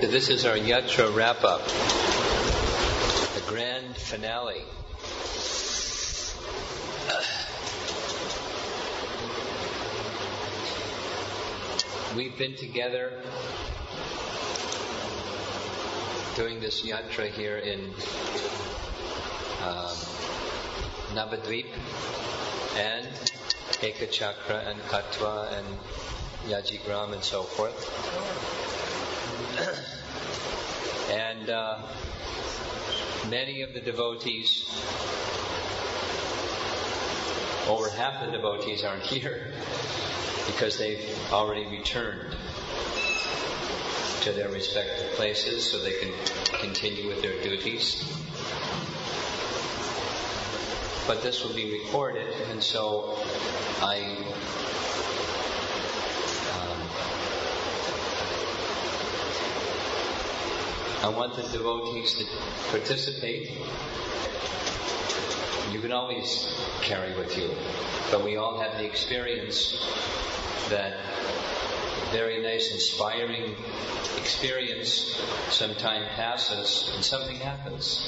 This is our Yatra wrap up, the grand finale. We've been together doing this yatra here in um, Navadvip and Ekachakra and Katwa and Jajigram and so forth. and uh, many of the devotees, over half the devotees aren't here because they've already returned to their respective places so they can continue with their duties. But this will be recorded, and so I I want the devotees to participate. You can always carry with you, but we all have the experience that very nice, inspiring experience. Some time passes and something happens.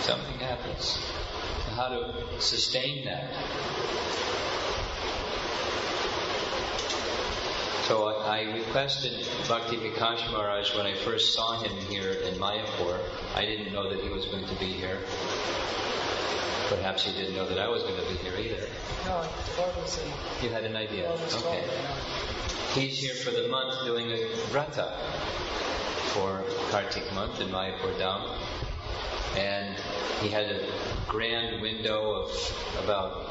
Something happens. How to sustain that? So I requested Bhakti Vikash Maharaj when I first saw him here in Mayapur. I didn't know that he was going to be here. Perhaps he didn't know that I was going to be here either. No, You had an idea? Okay. He's here for the month doing a vrata for Kartik month in Mayapur Dham. And he had a grand window of about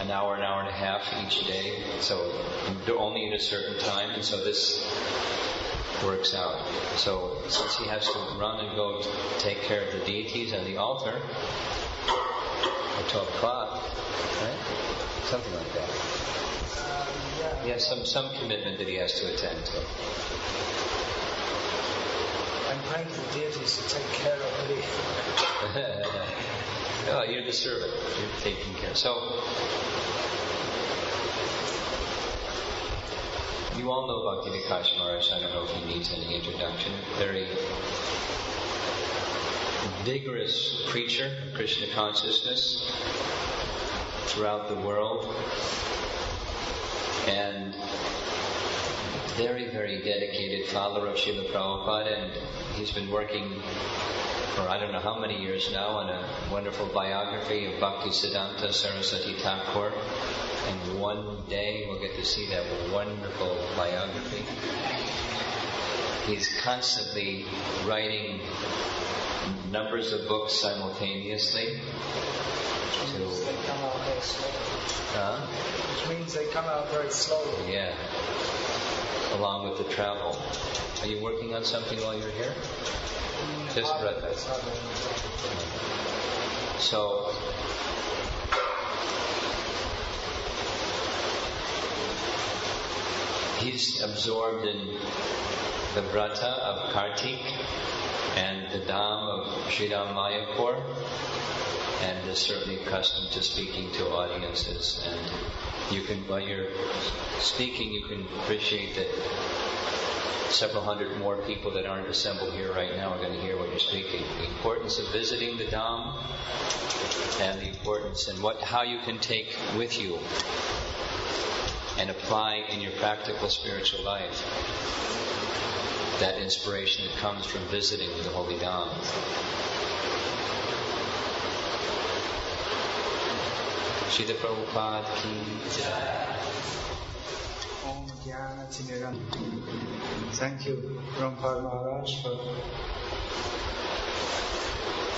an hour, an hour and a half each day. So only at a certain time, and so this works out. So since he has to run and go take care of the deities and the altar at 12 o'clock, right? Something like that. He has some, some commitment that he has to attend to. I'm praying for the deities to take care of me. oh, you're the servant. You're taking care. So You all know Bhakti Vikash Maharaj. I don't know if he needs any introduction. Very vigorous preacher of Krishna consciousness throughout the world. And very, very dedicated follower of Srila Prabhupada, and he's been working for I don't know how many years now on a wonderful biography of Bhakti Siddhanta Saraswati Thakur. And one day we'll get to see that wonderful biography. He's constantly writing numbers of books simultaneously. Which means they come out very slowly. Huh? Which means they come out very slowly. Yeah. Along with the travel. Are you working on something while you're here? Just brother. So he's absorbed in the vrata of Kartik and the dham of Sridham Mayapur and is certainly accustomed to speaking to audiences and you can by you're speaking you can appreciate that several hundred more people that aren't assembled here right now are going to hear what you're speaking. The importance of visiting the Dham and the importance and what how you can take with you and apply in your practical spiritual life that inspiration that comes from visiting the Holy Dham. Srila Prabhupada ki Thank you, Romapada Maharaj, for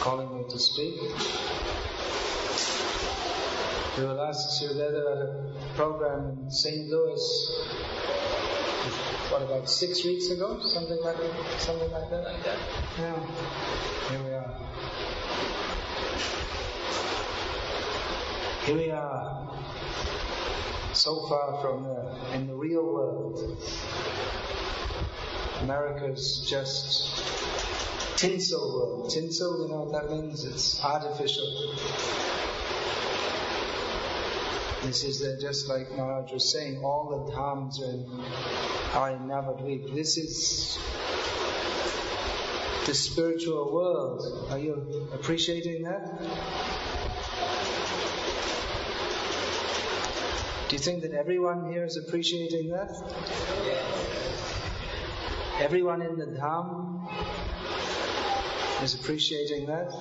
calling me to speak. We were last together at a program in St. Louis, what about six weeks ago, something like that, something like that. Like that. Yeah. Here we are. Here we are, so far from the, in the real world. America's just tinsel world. Tinsel, you know what that means? It's artificial. This is uh, just like Maharaj was saying, all the dhams are in, are in Navadvip. This is the spiritual world. Are you appreciating that? Do you think that everyone here is appreciating that? Everyone in the Dham is appreciating that?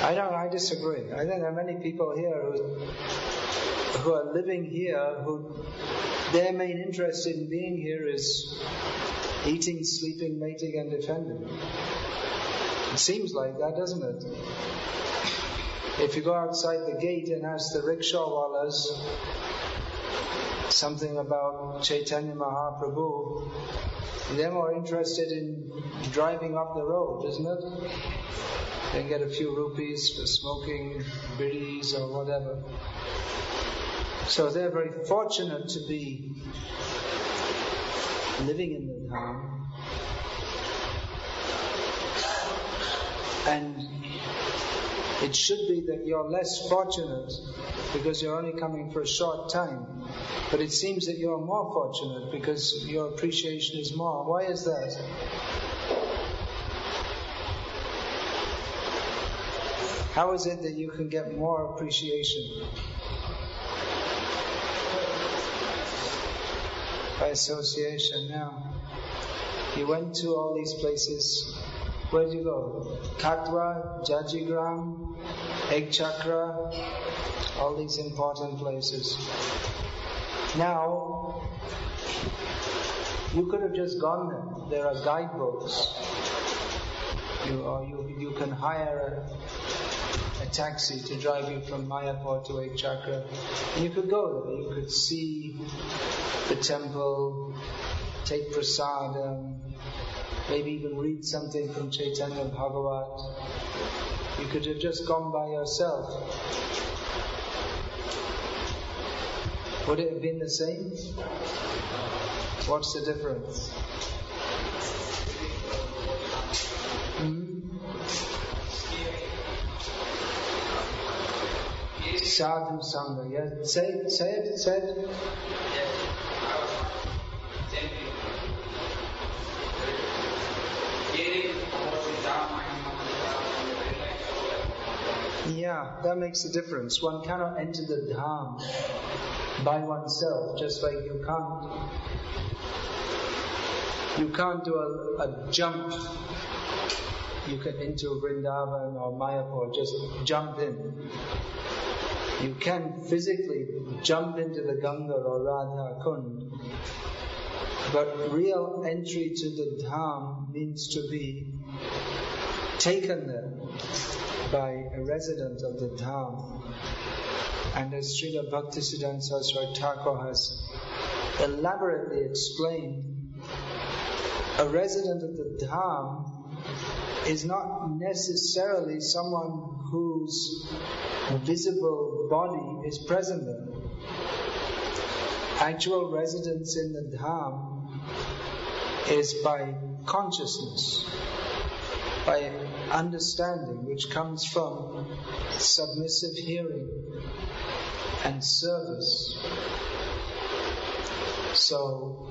I don't, I disagree. I think there are many people here who, who are living here who their main interest in being here is eating, sleeping, mating, and defending. It seems like that, doesn't it? If you go outside the gate and ask the rickshaw wallahs something about Chaitanya Mahaprabhu, they're more interested in driving up the road, isn't it? They get a few rupees for smoking biddies or whatever. So they're very fortunate to be living in the town. And it should be that you're less fortunate because you're only coming for a short time. But it seems that you're more fortunate because your appreciation is more. Why is that? How is it that you can get more appreciation? By association now. You went to all these places. Where did you go? Katwa, Jajigram, Ekachakra, all these important places. Now, you could have just gone there. There are guidebooks. You, or you, you can hire a, a taxi to drive you from Mayapur to Ekachakra. And you could go there. You could see the temple, take prasadam, maybe even read something from Chaitanya Bhagavat. You could have just gone by yourself. Would it have been the same? What's the difference? Hmm? Sadhu Sangha, yeah. Say it, say it, say it. Yeah, that makes a difference. One cannot enter the dham by oneself, just like you can't. You can't do a, a jump. You can into Vrindavan or Mayapur, just jump in. You can physically jump into the Ganga or Radha Kund, but real entry to the Dham means to be taken there by a resident of the Dham. And as Srila Bhaktisiddhanta Saraswati Thakur has elaborately explained, a resident of the Dham is not necessarily someone whose visible body is present there. Actual residence in the Dham is by consciousness, by understanding, which comes from submissive hearing and service. So,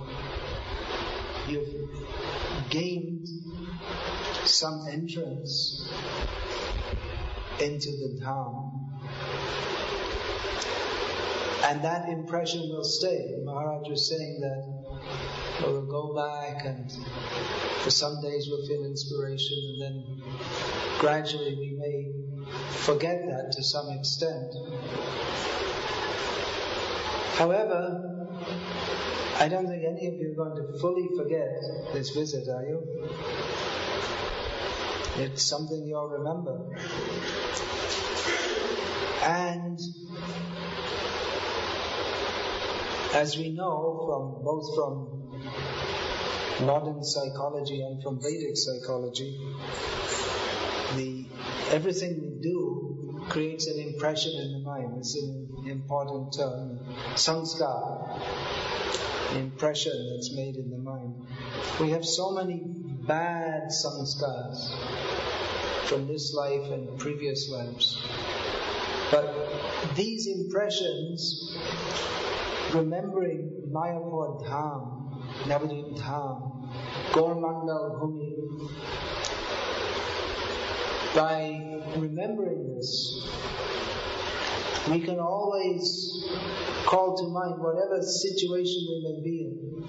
you've gained some entrance into the Dham. And that impression will stay. Maharaj was saying that we'll go back and for some days we'll feel inspiration and then gradually we may forget that to some extent. However, I don't think any of you are going to fully forget this visit, are you? It's something you'll remember. And as we know from both from modern psychology and from Vedic psychology, the everything we do creates an impression in the mind. It's an important term. Sanskar, impression that's made in the mind. We have so many bad sanskars from this life and previous lives. But these impressions, remembering Mayapur Dham, Gormandal Bhumi, by remembering this, we can always call to mind whatever situation we may be in,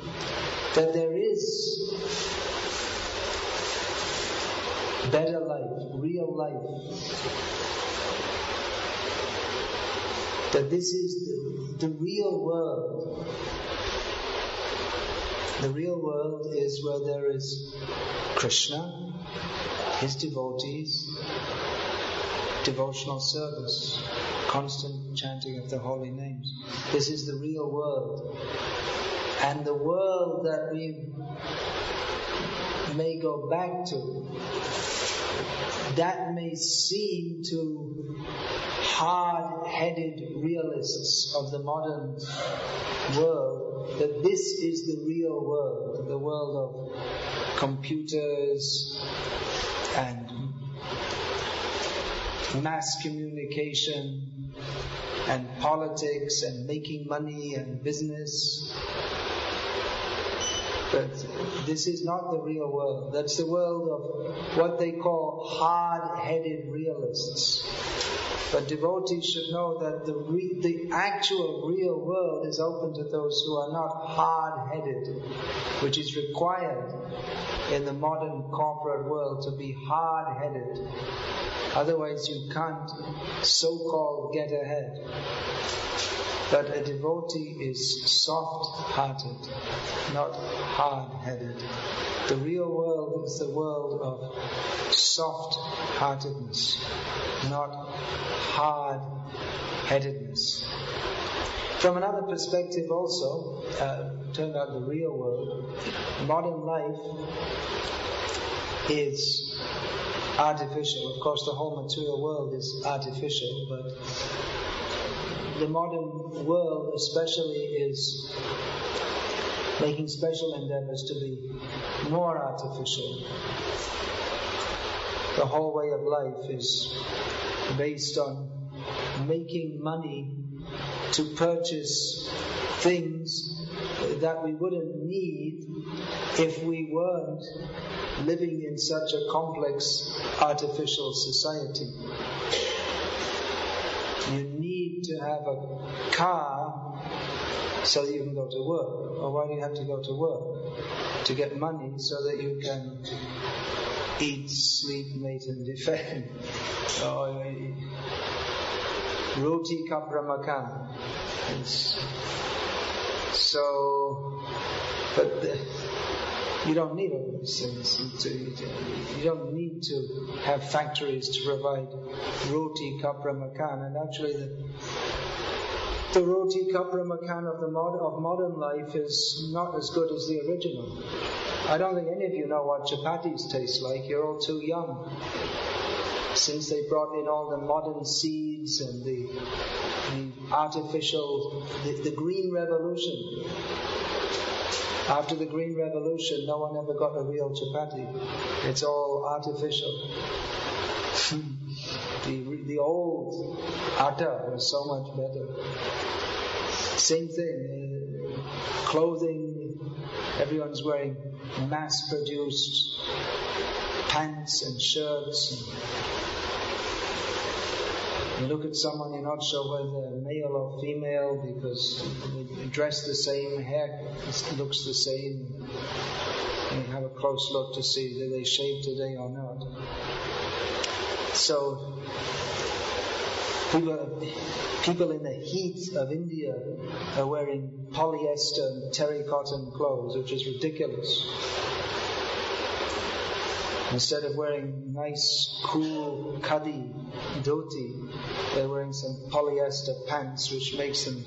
that there is better life, real life. That this is the, the real world. The real world is where there is Krishna, his devotees, devotional service, constant chanting of the holy names. This is the real world. And the world that we may go back to, that may seem to hard-headed realists of the modern world that this is the real world, the world of computers and mass communication and politics and making money and business. But this is not the real world. That's the world of what they call hard-headed realists. But devotees should know that the, re- the actual real world is open to those who are not hard-headed, which is required in the modern corporate world to be hard-headed. Otherwise you can't so-called get ahead. But a devotee is soft-hearted, not hard-headed. The real world is the world of soft-heartedness, not hard-headedness. From another perspective also, uh, talking about the real world, modern life is artificial. Of course, the whole material world is artificial, but the modern world especially is making special endeavors to be more artificial. The whole way of life is based on making money to purchase things that we wouldn't need if we weren't living in such a complex artificial society. You need to have a car so that you can go to work. Or why do you have to go to work? To get money so that you can eat, sleep, mate and defend. Oh, roti kapra makan. So, but the, you don't need all these things. You don't need to have factories to provide roti kapra makan. And actually, the, the roti kapra makan of the mod, of modern life is not as good as the original. I don't think any of you know what chapatis taste like. You're all too young. Since they brought in all the modern seeds and the, the artificial, the, the green revolution. After the green revolution, no one ever got a real chapati. It's all artificial. the, the old atta was so much better. Same thing, uh, clothing, everyone's wearing mass produced pants and shirts. And you look at someone, you're not sure whether they're male or female because they dress the same, hair looks the same. And you have a close look to see whether they shave today or not. So, people, people in the heat of India are wearing polyester and terry cotton clothes, which is ridiculous. Instead of wearing nice, cool khadi, dhoti, they're wearing some polyester pants which makes them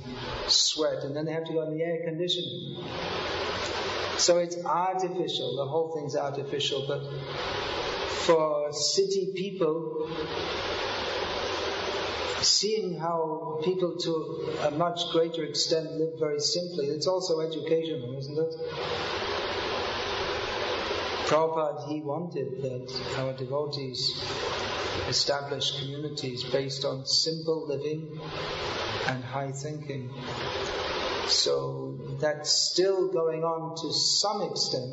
sweat and then they have to go in the air conditioning. So it's artificial, the whole thing's artificial, but for city people, seeing how people to a much greater extent live very simply, it's also educational, isn't it? Prabhupada, he wanted that our devotees established communities based on simple living and high thinking. So that's still going on to some extent.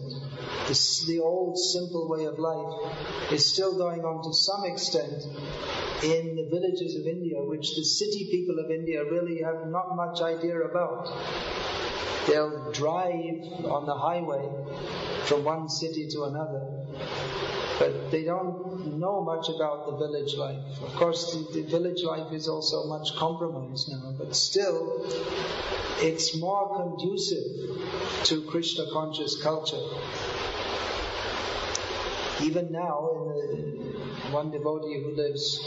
This, the old simple way of life is still going on to some extent in the villages of India, which the city people of India really have not much idea about. They'll drive on the highway from one city to another, but they don't know much about the village life. Of course, the, the village life is also much compromised now, but still, it's more conducive to Krishna conscious culture. Even now, in the one devotee who lives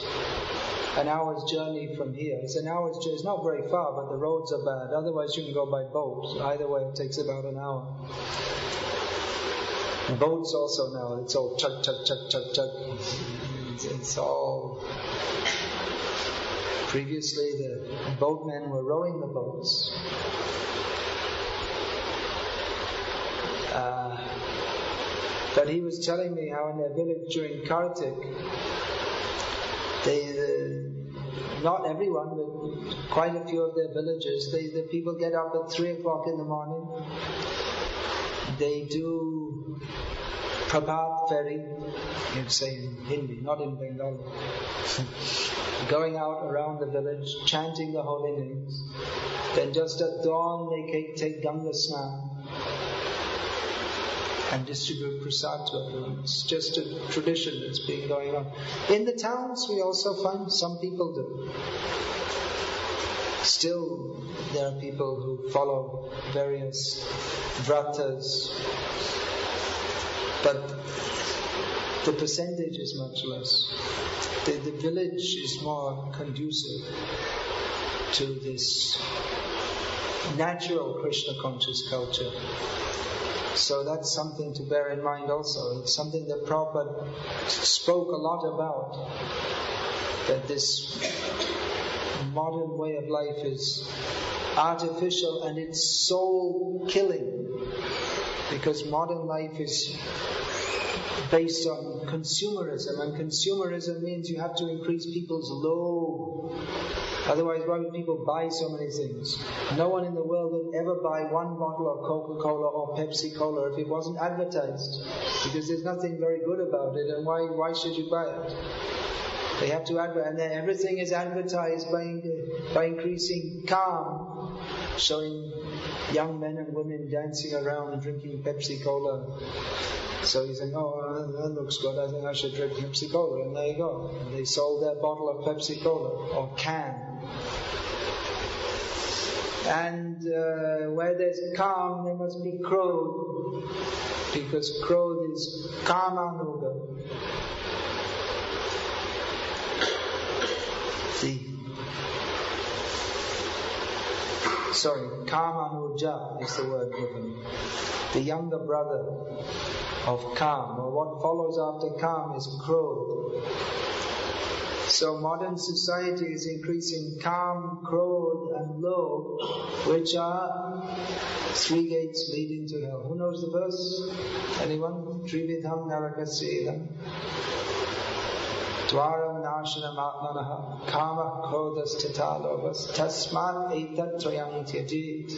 an hour's journey from here. It's an hour's journey. It's not very far, but the roads are bad. Otherwise, you can go by boat. Either way, it takes about an hour. Boats also now. It's all chug chug chug chug chug. It's, all. Previously, the boatmen were rowing the boats. Uh, but he was telling me how in their village during Kartik, they, uh, not everyone, but quite a few of their villages, they, the people get up at three o'clock in the morning. They do Prabhat pheri, you'd say in Hindi, not in Bengali. Going out around the village, chanting the holy names. Then just at dawn they take, Ganga Snan and distribute prasad to everyone. It's just a tradition that's been going on. In the towns, we also find some people do. Still, there are people who follow various vratas, but the percentage is much less. The, the village is more conducive to this natural Krishna conscious culture. So that's something to bear in mind also. It's something that Prabhupada spoke a lot about. That this modern way of life is artificial and it's soul killing. Because modern life is based on consumerism, and consumerism means you have to increase people's Lobh. Otherwise, why would people buy so many things? No one in the world would ever buy one bottle of Coca Cola or Pepsi Cola if it wasn't advertised, because there's nothing very good about it, and why, why should you buy it? They have to advertise, and then everything is advertised by, by increasing Kam, showing young men and women dancing around and drinking Pepsi Cola. So he's saying, oh, that looks good. I think I should drink Pepsi Cola. And there you go. And they sold their bottle of Pepsi Cola or can. And uh, where there's Kam, there must be Krodh, because Krodh is kamanuga. The sorry, kamanuja is the word given. The younger brother of Kam, or what follows after Kam is Krodh. So modern society is increasing Kam, Krodh, and Lobh, which are three gates leading to hell. Who knows the verse? Anyone? Trividham Narakasedam. Dwaram nashanam kama tasmat tyajit.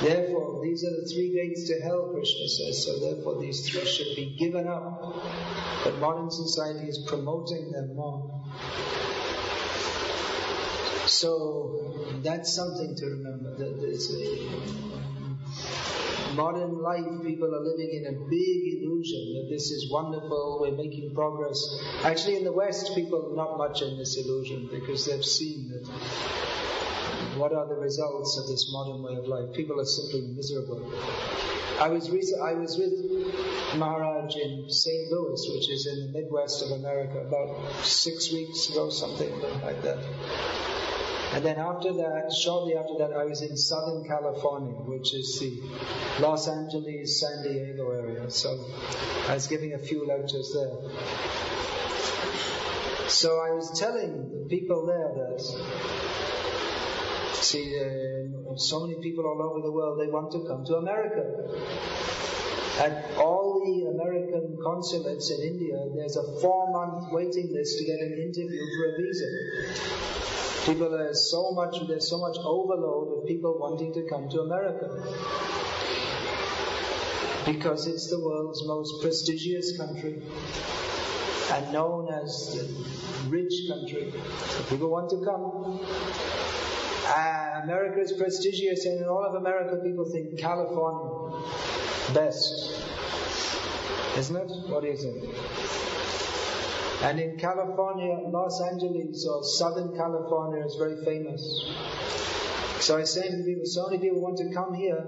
Therefore, these are the three gates to hell, Krishna says, so therefore these three should be given up. But modern society is promoting them more. So that's something to remember. That modern life, people are living in a big illusion that this is wonderful, we're making progress. Actually, in the West, people are not much in this illusion because they've seen that what are the results of this modern way of life? People are simply miserable. I was rec- I was with Maharaj in St. Louis, which is in the Midwest of America, about six weeks ago, something like that. And then after that, shortly after that, I was in Southern California, which is the Los Angeles, San Diego area. So I was giving a few lectures there. So I was telling the people there that See, uh, so many people all over the world, they want to come to America. At all the American consulates in India, there's a four month waiting list to get an interview for a visa. People are so much, there's so much overload of people wanting to come to America. Because it's the world's most prestigious country and known as the rich country. So people want to come. Uh, America is prestigious, and in all of America, people think California best. Isn't it? What do you think? And in California, Los Angeles or Southern California is very famous. So I say to people, so many people want to come here.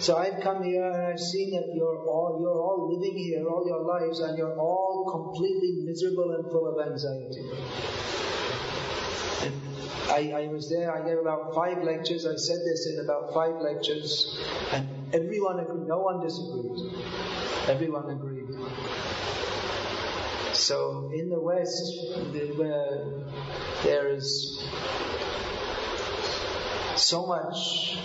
So I've come here and I've seen that you're all, you're all living here all your lives and you're all completely miserable and full of anxiety. And I, I was there, I gave about five lectures, I said this in about five lectures, and everyone agreed, no one disagreed. Everyone agreed. So in the West, where there is so much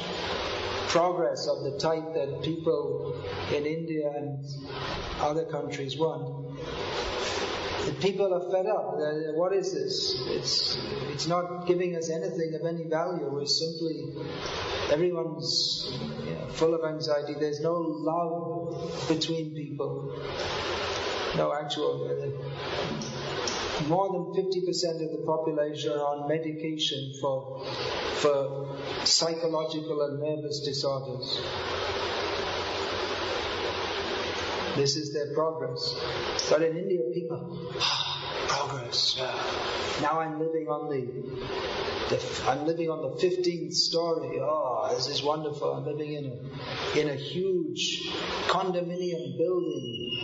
progress of the type that people in India and other countries want, the people are fed up. What is this? It's, it's not giving us anything of any value. It's simply, everyone's you know, full of anxiety. There's no love between people. No actual, more than 50% of the population are on medication for, for psychological and nervous disorders. This is their progress. But in India, people, ah, progress. Now I'm living on the, the, I'm living on the 15th story. Oh, this is wonderful. I'm living in a in a huge condominium building.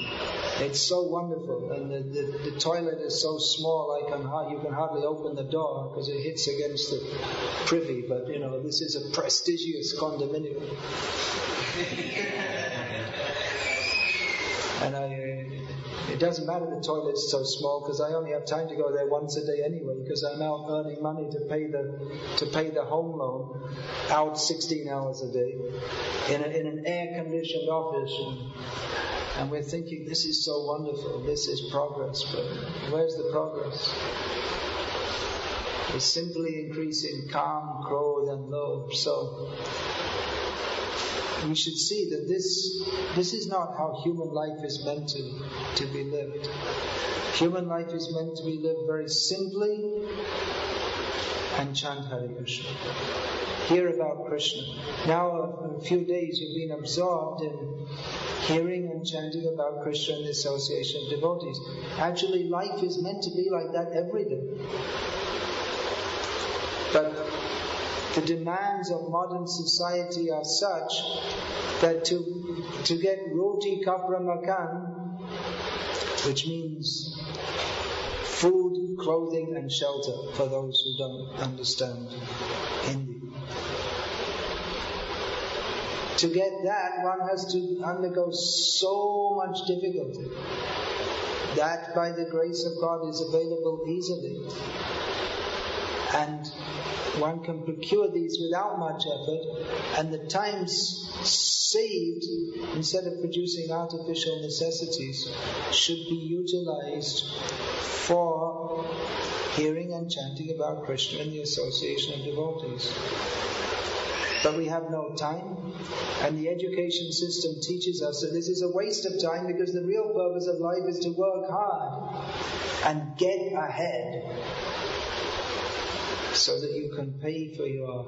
It's so wonderful, and the, the, the toilet is so small. I can you can hardly open the door because it hits against the privy. But you know, this is a prestigious condominium. And I, it doesn't matter the toilet's so small because I only have time to go there once a day anyway because I'm out earning money to pay the to pay the home loan out 16 hours a day in, a, in an air conditioned office. And, and we're thinking this is so wonderful, this is progress, but where's the progress? It's simply increasing Kam, Krodh, and Lobh. So we should see that this, this is not how human life is meant to, to be lived. Human life is meant to be lived very simply and chant Hare Krishna. Hear about Krishna. Now, a few days you've been absorbed in hearing and chanting about Krishna in the association of devotees. Actually, life is meant to be like that every day. But the demands of modern society are such that to, to get roti kapra makan, which means food, clothing, and shelter for those who don't understand Hindi. To get that, one has to undergo so much difficulty. That, by the grace of God, is available easily. And one can procure these without much effort, and the time saved, instead of producing artificial necessities, should be utilized for hearing and chanting about Krishna and the association of devotees. But we have no time, and the education system teaches us that this is a waste of time because the real purpose of life is to work hard and get ahead so that you can pay for your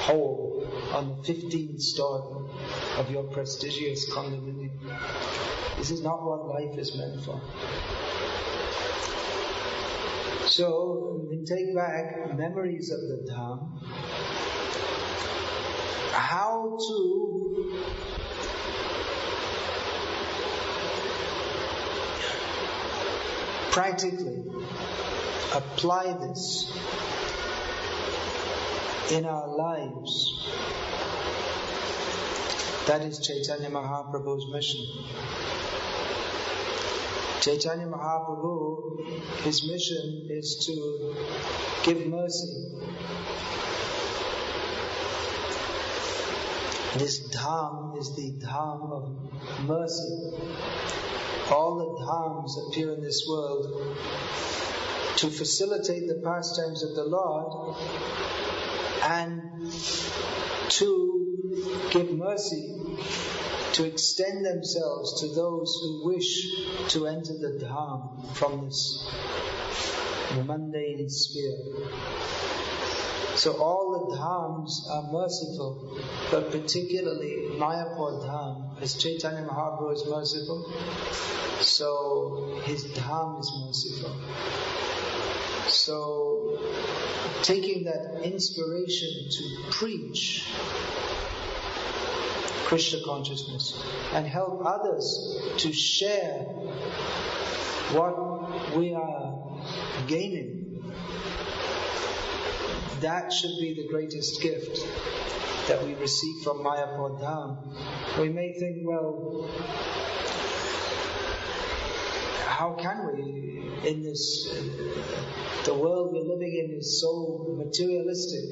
hole on um, the 15th story of your prestigious condominium. This is not what life is meant for. So, we take back memories of the Dham. How to practically apply this in our lives, that is Chaitanya Mahaprabhu's mission. Chaitanya Mahaprabhu, his mission is to give mercy. This dham is the dham of mercy. All the dhams appear in this world to facilitate the pastimes of the Lord and to give mercy, to extend themselves to those who wish to enter the dham from this mundane sphere. So all the dhams are merciful, but particularly Mayapur dham, as Chaitanya Mahaprabhu is merciful, so his dham is merciful. So taking that inspiration to preach Krishna consciousness and help others to share what we are gaining that should be the greatest gift that we receive from Mayapur Dham. We may think, well, how can we in this, the world we're living in is so materialistic.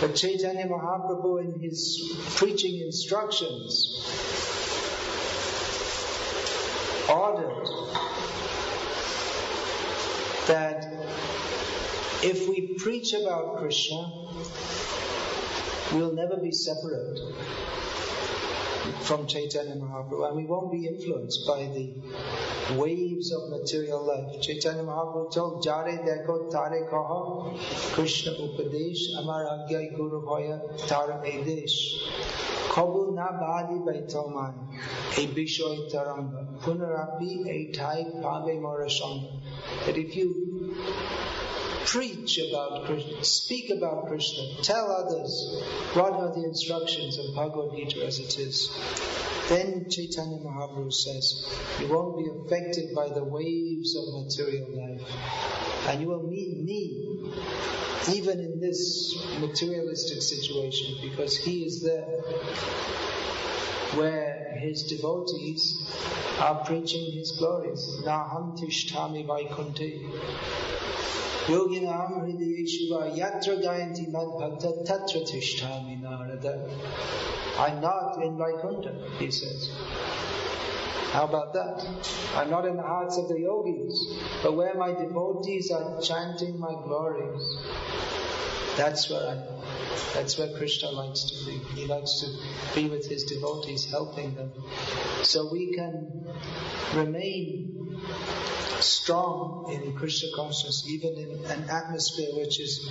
But Chaitanya Mahaprabhu in his preaching instructions ordered that if we preach about Krishna, we'll never be separate from Chaitanya Mahaprabhu and we won't be influenced by the waves of material life. Chaitanya Mahaprabhu told, Jare deko tare kaha Krishna upadesh amar agya guru hoya tara edesh. Kabu na badi baitomai a bishoy taranga punarapi a thai pave morashanga. That if you preach about Krishna, speak about Krishna, tell others what are the instructions of Bhagavad Gita as it is. Then Chaitanya Mahaprabhu says, you won't be affected by the waves of material life. And you will meet me even in this materialistic situation because he is there where his devotees are preaching his glories. Naham tishtami vaikunte. Yoginam hridayeshva yatra gayanti madbhakta tatra tishtami narada. I'm not in Vaikuntha, he says. How about that? I'm not in the hearts of the yogis, but where my devotees are chanting my glories, that's where I that's where Krishna likes to be. He likes to be with his devotees, helping them. So we can remain strong in Krishna consciousness, even in an atmosphere which is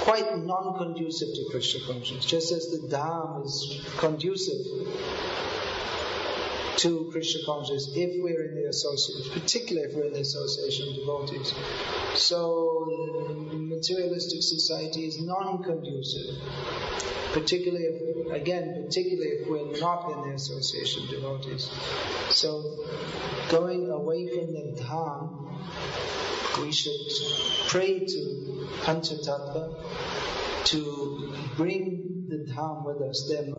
quite non-conducive to Krishna consciousness, just as the Dham is conducive to Krishna consciousness if we're in the association, particularly if we're in the association of devotees. So materialistic society is non-conducive, particularly if, again, particularly if we're not in the association of devotees. So going away from the dham, we should pray to Panchatattva to bring the dham with us, their mercy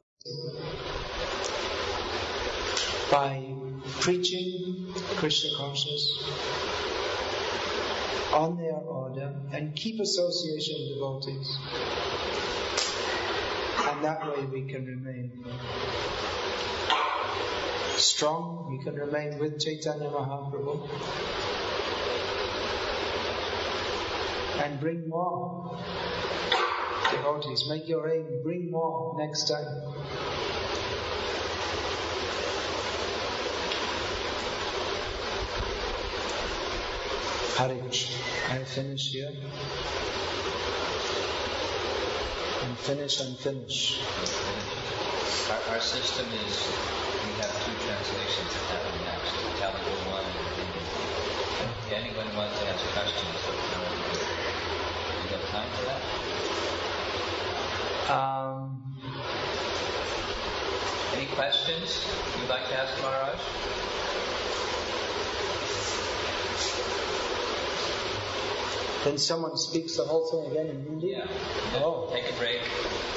by preaching Krishna consciousness on their order and keep association with devotees. And that way we can remain strong, we can remain with Chaitanya Mahaprabhu and bring more devotees. Make your aim, bring more next time. Hare I finish here. And finish and finish. Our, our system is we have two translations that happen next, Telugu one and Hindi. If anyone wants to ask questions, you have time for that? Um, Any questions you'd like to ask Maharaj? Then someone speaks the whole thing again in Hindi? Yeah. Oh. Take a break.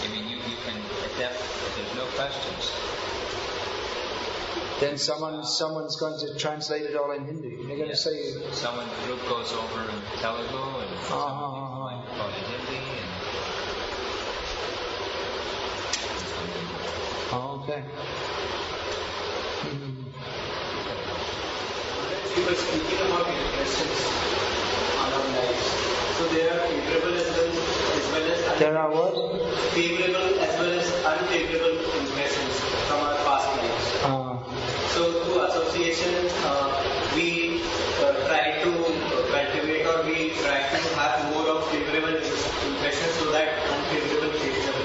I mean, you, you can, if, that, if there's no questions, Then someone someone's going to translate it all in Hindi. They're going to say, someone group goes over in Telugu and ah, someone ah, ah, microphone in Hindi and okay. Mm. We were speaking about impressions on our lives. So there are favorable as well as well as There are what? favorable as well as unfavorable impressions from our past lives. Uh, So through association, uh, we uh, try to cultivate or we try to have more of favorable impressions so that unfavorable picture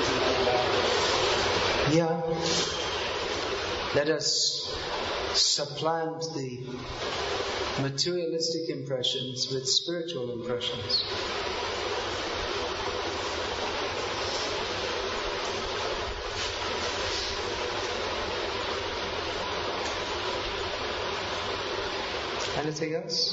is not there. yeah. Let us supplant the materialistic impressions with spiritual impressions. Anything else?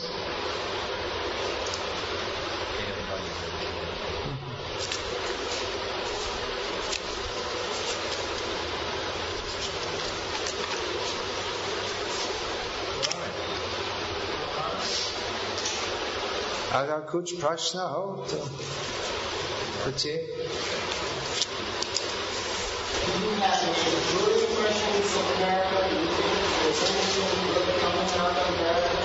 अगर कुछ प्रश्न हो तो पूछिए Do you have any good impressions of America? Do you think there's anything good coming out of America?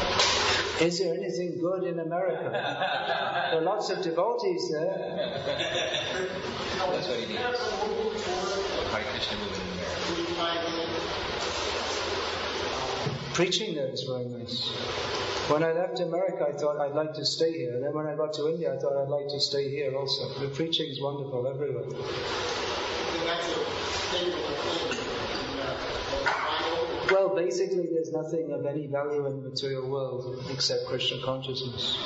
Is there anything good in America? there are lots of devotees there. That's what he needs. Hare Krishna movement in America. Preaching there is very nice. When I left America, I thought I'd like to stay here. And then when I got to India, I thought I'd like to stay here also. The preaching is wonderful everywhere. Well, basically, there's nothing of any value in the material world except Krishna consciousness.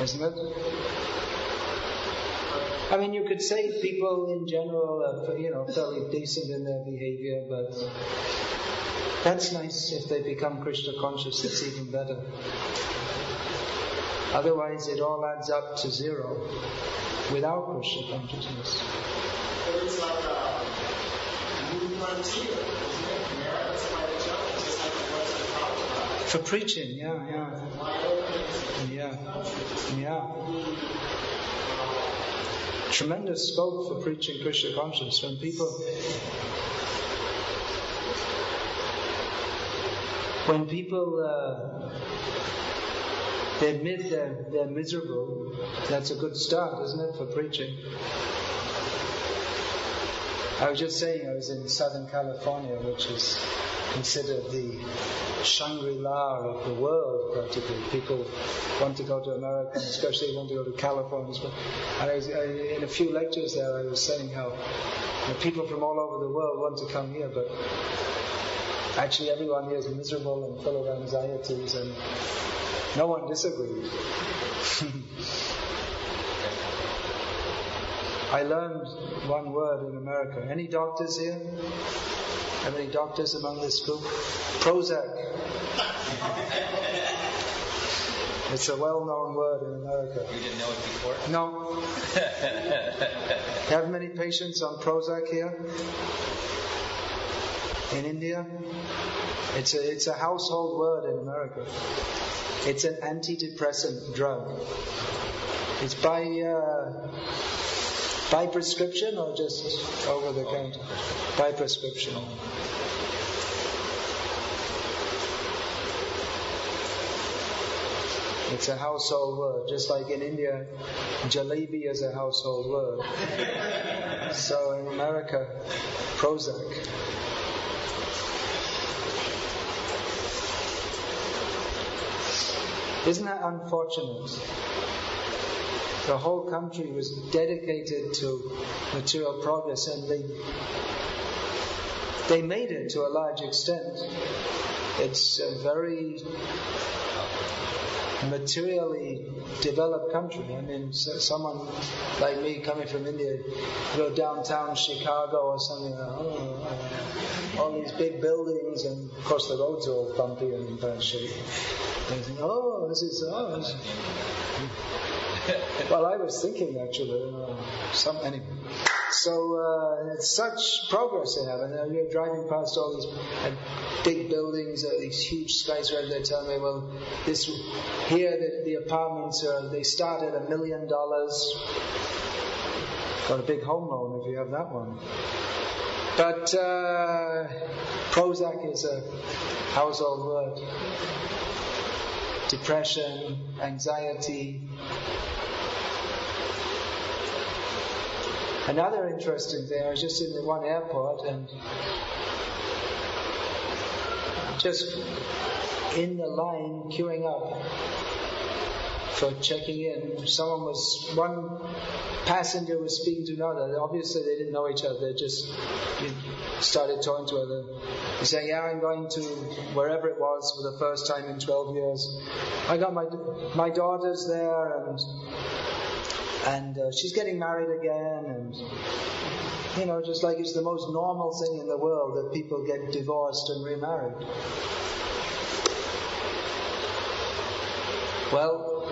Isn't it? I mean, you could say people in general are, you know, fairly decent in their behavior, but that's nice if they become Krishna conscious. It's even better. Otherwise, it all adds up to zero without Krishna consciousness. But it's like uh, a new frontier, isn't it? America's quite a challenge, just like it was in Colorado. For preaching, yeah, yeah, yeah, yeah. Mm. Tremendous scope for preaching Krishna consciousness. When people, when people uh, they admit they're, they're miserable, that's a good start, isn't it, for preaching? I was just saying I was in Southern California, which is considered the Shangri-La of the world, practically. People want to go to America, especially want to go to California. And I was, I, in a few lectures there, I was saying how you know, people from all over the world want to come here, but actually everyone here is miserable and full of anxieties, and no one disagrees. I learned one word in America. Any doctors here? Have any doctors among this group? Prozac. It's a well-known word in America. You didn't know it before? No. Have many patients on Prozac here? In India? It's a, it's a household word in America. It's an antidepressant drug. It's by, uh, by prescription or just over the counter? By prescription. It's a household word, just like in India, jalebi is a household word. So in America, Prozac. Isn't that unfortunate? The whole country was dedicated to material progress and they they made it to a large extent. It's a very materially developed country. I mean, so someone like me coming from India, go downtown Chicago or something, oh, uh, all these big buildings, and of course the roads are all bumpy and in bad shape. And think, oh, this is, oh, this well, I was thinking actually, uh, some anyway. So uh, it's such progress they have, and you're driving past all these uh, big buildings, uh, these huge skyscrapers. They tell me, well, this here the, the apartments uh, they start at a million dollars. Got a big home loan if you have that one. But uh, Prozac is a household word. Depression, anxiety. Another interesting thing, I was just in the one airport and just in the line queuing up for checking in. Someone was, one passenger was speaking to another. Obviously, they didn't know each other. They just started talking to other. He's saying, "Yeah, I'm going to wherever it was for the first time in 12 years. I got my my daughters there, and and uh, she's getting married again, and." You know, just like it's the most normal thing in the world that people get divorced and remarried. Well,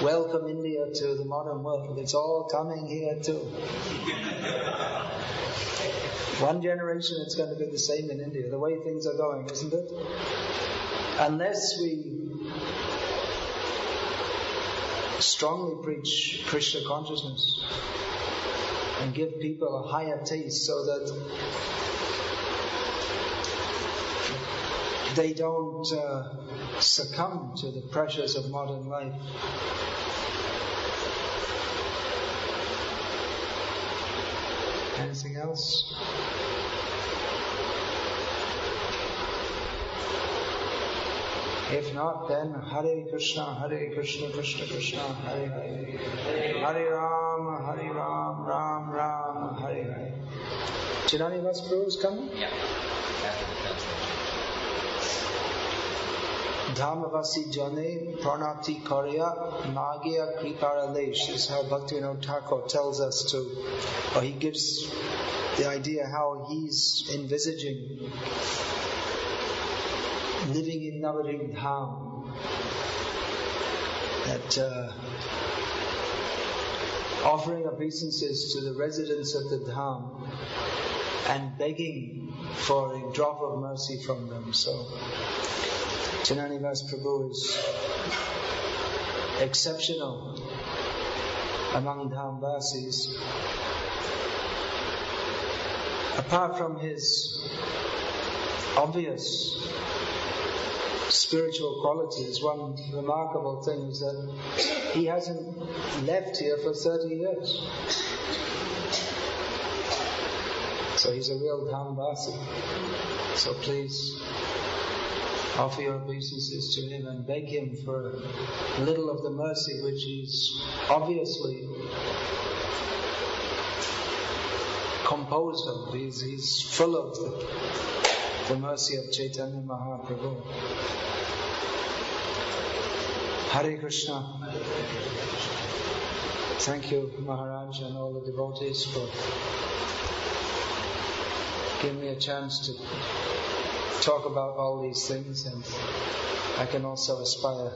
welcome India to the modern world. It's all coming here too. One generation it's going to be the same in India, the way things are going, isn't it? Unless we strongly preach Krishna consciousness and give people a higher taste so that they don't uh, succumb to the pressures of modern life. Anything else? If not, then Hare Krishna, Hare Krishna, Krishna Krishna, Hare Hare. Hare Ram, Hare Ram, Ram Ram, Hare Hare. Chinani Prabhu is coming? Yeah. After the translation. Dhamavasi jane pranati karya nagia kriparalesh. Is how Bhaktivinoda Thakur tells us to, or he gives the idea how he's envisaging living in Navadvip Dham. That uh, offering obeisances to the residents of the Dham and begging for a drop of mercy from them. So, Jananivas Prabhu is exceptional among dham Dhamvasis. Apart from his obvious spiritual qualities, one remarkable thing is that he hasn't left here for 30 years. So he's a real Dhamvasi. So please offer your obeisances to him and beg him for a little of the mercy which he's obviously composed of. He's, he's full of the, the mercy of Chaitanya Mahaprabhu. Hare Krishna. Thank you, Maharaj, and all the devotees for giving me a chance to talk about all these things, and I can also aspire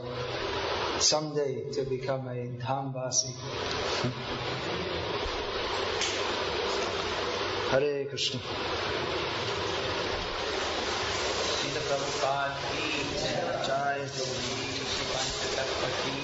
someday to become a Dhamvasi. Hare Krishna. Prabhupada پر